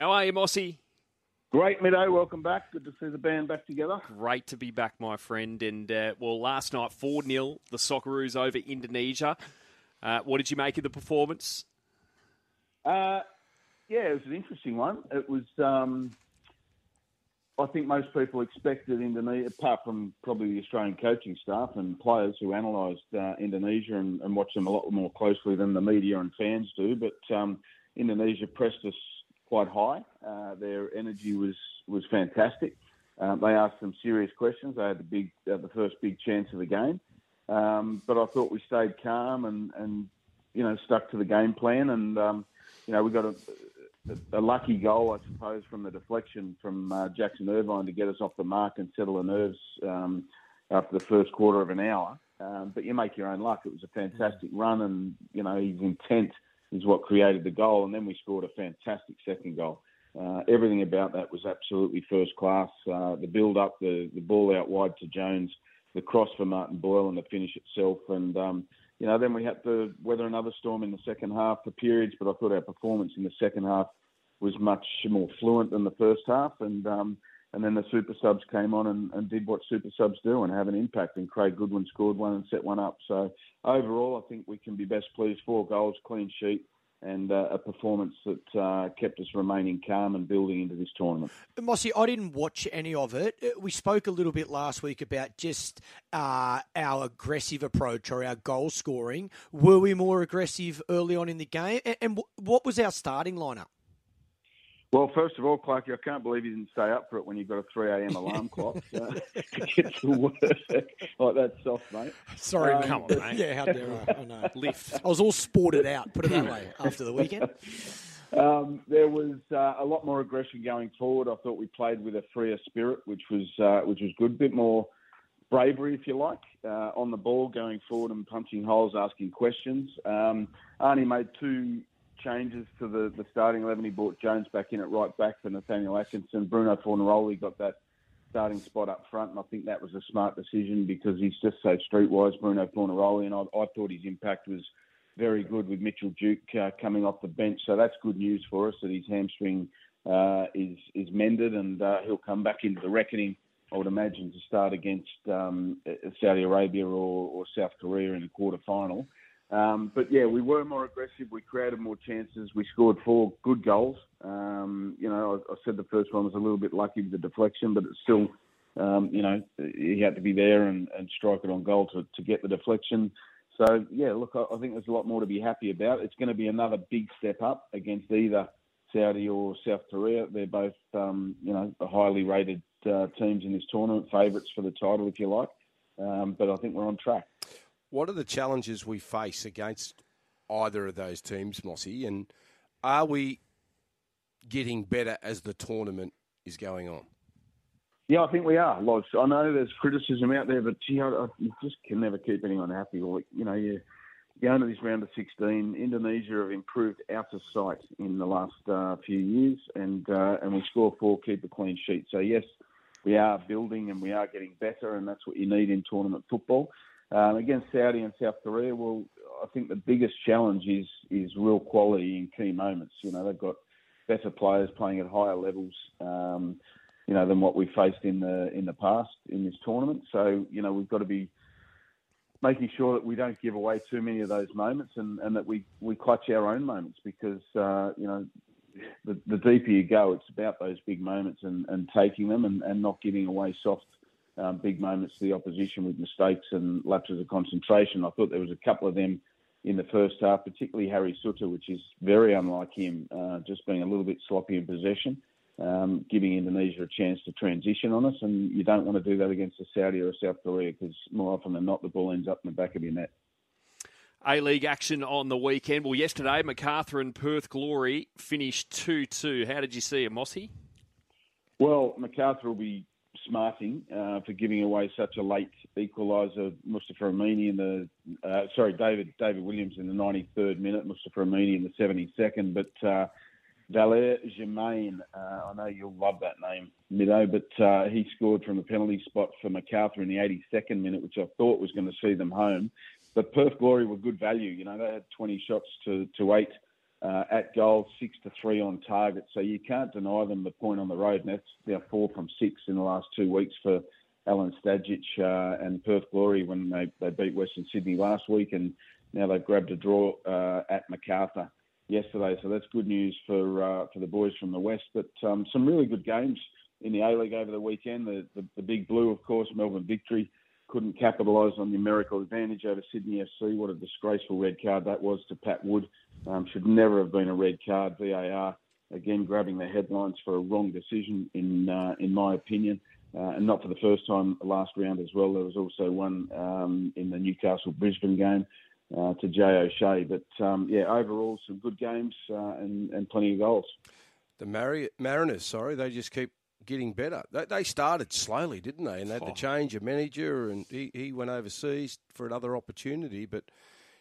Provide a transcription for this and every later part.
How are you, Mossy? Great, Middo. Welcome back. Good to see the band back together. Great to be back, my friend. And, uh, well, last night, 4 0, the Socceroos over Indonesia. Uh, what did you make of the performance? Uh, yeah, it was an interesting one. It was, um, I think most people expected Indonesia, apart from probably the Australian coaching staff and players who analysed uh, Indonesia and, and watched them a lot more closely than the media and fans do. But um, Indonesia pressed us quite high. Uh, their energy was was fantastic. Um, they asked some serious questions. They had the big, uh, the first big chance of the game, um, but I thought we stayed calm and and you know stuck to the game plan. And um, you know we got a, a, lucky goal, I suppose, from the deflection from uh, Jackson Irvine to get us off the mark and settle the nerves um, after the first quarter of an hour. Um, but you make your own luck. It was a fantastic run, and you know his intent is what created the goal. And then we scored a fantastic second goal. Uh, everything about that was absolutely first class. Uh, the build up, the, the ball out wide to Jones, the cross for Martin Boyle, and the finish itself. And, um, you know, then we had to weather another storm in the second half for periods, but I thought our performance in the second half was much more fluent than the first half. And, um, and then the super subs came on and, and, did what super subs do and have an impact. And Craig Goodwin scored one and set one up. So overall, I think we can be best pleased. Four goals, clean sheet, and uh, a performance that uh, kept us remaining calm and building into this tournament. Mossy, I didn't watch any of it. Uh, we spoke a little bit last week about just uh, our aggressive approach or our goal scoring. Were we more aggressive early on in the game? And, and what was our starting lineup? Well, first of all, Clarky, I can't believe you didn't stay up for it when you've got a 3 a.m. alarm clock uh, to get to work. like that soft, mate. Sorry, um, come on, mate. Yeah, how dare I? I know. Lift. I was all sported out, put it that way, after the weekend. Um, there was uh, a lot more aggression going forward. I thought we played with a freer spirit, which was uh, which was good. A bit more bravery, if you like, uh, on the ball, going forward and punching holes, asking questions. Um, Arnie made two changes to the, the starting 11. He brought Jones back in at right back for Nathaniel Atkinson. Bruno Fornaroli got that starting spot up front, and I think that was a smart decision because he's just so streetwise, Bruno Fornaroli, and I, I thought his impact was very good with Mitchell Duke uh, coming off the bench. So that's good news for us that his hamstring uh, is is mended and uh, he'll come back into the reckoning. I would imagine to start against um, Saudi Arabia or, or South Korea in the quarter final. Um, but yeah, we were more aggressive. We created more chances. We scored four good goals. Um, you know, I, I, said the first one was a little bit lucky with the deflection, but it's still, um, you know, he had to be there and, and strike it on goal to, to get the deflection. So yeah, look, I, I think there's a lot more to be happy about. It's going to be another big step up against either Saudi or South Korea. They're both, um, you know, highly rated uh, teams in this tournament, favourites for the title, if you like. Um, but I think we're on track. What are the challenges we face against either of those teams, Mossy? And are we getting better as the tournament is going on? Yeah, I think we are. Like, I know there's criticism out there, but I, you just can never keep anyone happy. Like, you know, you go into this round of 16. Indonesia have improved out of sight in the last uh, few years, and uh, and we score four, keep a clean sheet. So yes, we are building and we are getting better, and that's what you need in tournament football. Um, against Saudi and South Korea, well, I think the biggest challenge is is real quality in key moments. You know, they've got better players playing at higher levels, um, you know, than what we faced in the in the past in this tournament. So, you know, we've got to be making sure that we don't give away too many of those moments and, and that we, we clutch our own moments because, uh, you know, the, the deeper you go, it's about those big moments and, and taking them and, and not giving away soft um, big moments for the opposition with mistakes and lapses of concentration. I thought there was a couple of them in the first half, particularly Harry Souttar, which is very unlike him, uh, just being a little bit sloppy in possession, um, giving Indonesia a chance to transition on us. And you don't want to do that against a Saudi or a South Korea because more often than not, the ball ends up in the back of your net. A League action on the weekend. Well, yesterday, Macarthur and Perth Glory finished 2 2. How did you see it, Mossy? Well, Macarthur will be smarting uh, for giving away such a late equaliser. Mustafa Amini in the uh, sorry David David Williams in the 93rd minute. Mustafa Amini in the 72nd. But uh, Valère Germain, uh, I know you'll love that name, Middo, but uh, he scored from the penalty spot for Macarthur in the 82nd minute, which I thought was going to see them home. But Perth Glory were good value. You know, they had 20 shots to, to eight uh, at goal, six to three on target. So you can't deny them the point on the road. And that's now four from six in the last two weeks for Alan Stajcic uh, and Perth Glory when they, they beat Western Sydney last week, and now they've grabbed a draw uh, at Macarthur yesterday. So that's good news for uh, for the boys from the west. But um, some really good games in the A League over the weekend. The, the, the big blue, of course, Melbourne victory couldn't capitalise on the numerical advantage over Sydney FC. What a disgraceful red card that was to Pat Wood. Um, should never have been a red card. VAR again grabbing the headlines for a wrong decision, in uh, in my opinion, uh, and not for the first time last round as well. There was also one um, in the Newcastle Brisbane game. Uh, to Jay O'Shea, but um, yeah, overall some good games uh, and, and plenty of goals. The Mar- Mariners, sorry, they just keep getting better. They started slowly, didn't they? And they had to oh. change a manager, and he, he went overseas for another opportunity. But,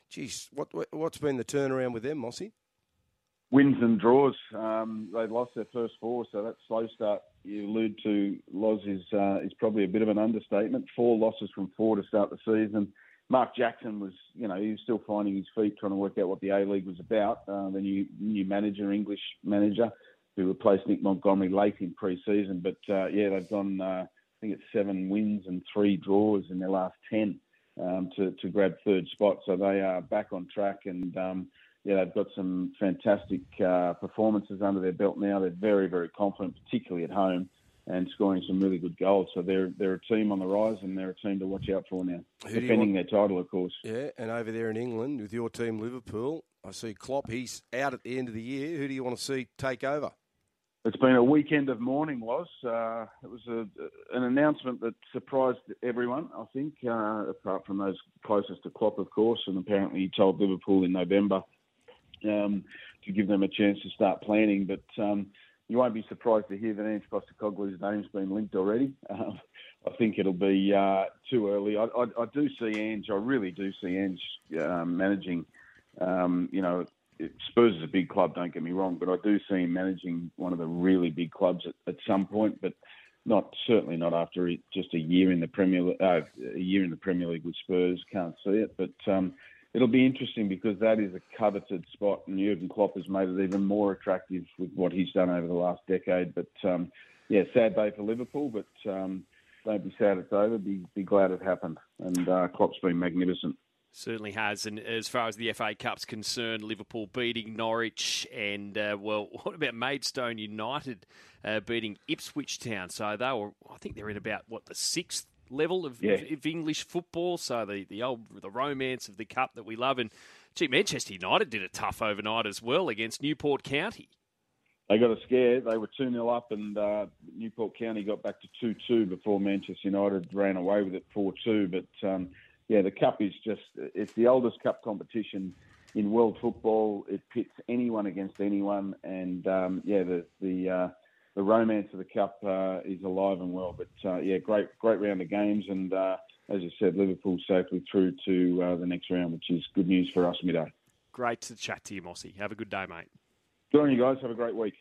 geez, what what's been the turnaround with them, Mossy? Wins and draws. Um, they lost their first four, so that slow start you allude to, Loz, is uh, is probably a bit of an understatement. Four losses from four to start the season. Mark Jackson was, you know, he was still finding his feet, trying to work out what the A League was about. Uh, the new new manager, English manager, who replaced Nick Montgomery late in pre-season. But uh, yeah, they've gone. Uh, I think it's seven wins and three draws in their last ten um, to to grab third spot. So they are back on track, and um, yeah, they've got some fantastic uh, performances under their belt now. They're very very confident, particularly at home. And scoring some really good goals, so they're they're a team on the rise, and they're a team to watch out for now. Who defending their title, of course. Yeah, and over there in England with your team, Liverpool, I see Klopp. He's out at the end of the year. Who do you want to see take over? It's been a weekend of mourning, was. Uh, it was a, an announcement that surprised everyone, I think, uh, apart from those closest to Klopp, of course. And apparently, he told Liverpool in November um, to give them a chance to start planning. But um, you won't be surprised to hear that Ange Postecoglou's name's been linked already. Um, I think it'll be uh, too early. I, I, I, do see Ange, I really do see Ange um, managing, um, you know, Spurs is a big club, don't get me wrong, but I do see him managing one of the really big clubs at, at some point, but not certainly not after just a year in the Premier uh, a year in the Premier League with Spurs. Can't see it, but um, it'll be interesting because that is a coveted spot, and Jurgen Klopp has made it even more attractive with what he's done over the last decade. But um, yeah, sad day for Liverpool, but um, don't be sad it's over. Be be glad it happened, and uh, Klopp's been magnificent. Certainly has. And as far as the FA Cup's concerned, Liverpool beating Norwich, and uh, well, what about Maidstone United uh, beating Ipswich Town? So they were, I think they're in about what the sixth level of, yeah. of, English football. So the the old the romance of the cup that we love. And gee, Manchester United did a tough overnight as well against Newport County. They got a scare. They were 2 0 up, and uh, Newport County got back to 2 2 before Manchester United ran away with it 4 2. But um, yeah, the cup is just it's the oldest cup competition in world football. It pits anyone against anyone, and um, yeah, the the uh, the romance of the cup uh, is alive and well. But uh, yeah, great great round of games, and uh, as I said, Liverpool safely through to uh, the next round, which is good news for us midday. Great to chat to you, Mossy. Have a good day, mate. Good on you guys. Have a great week.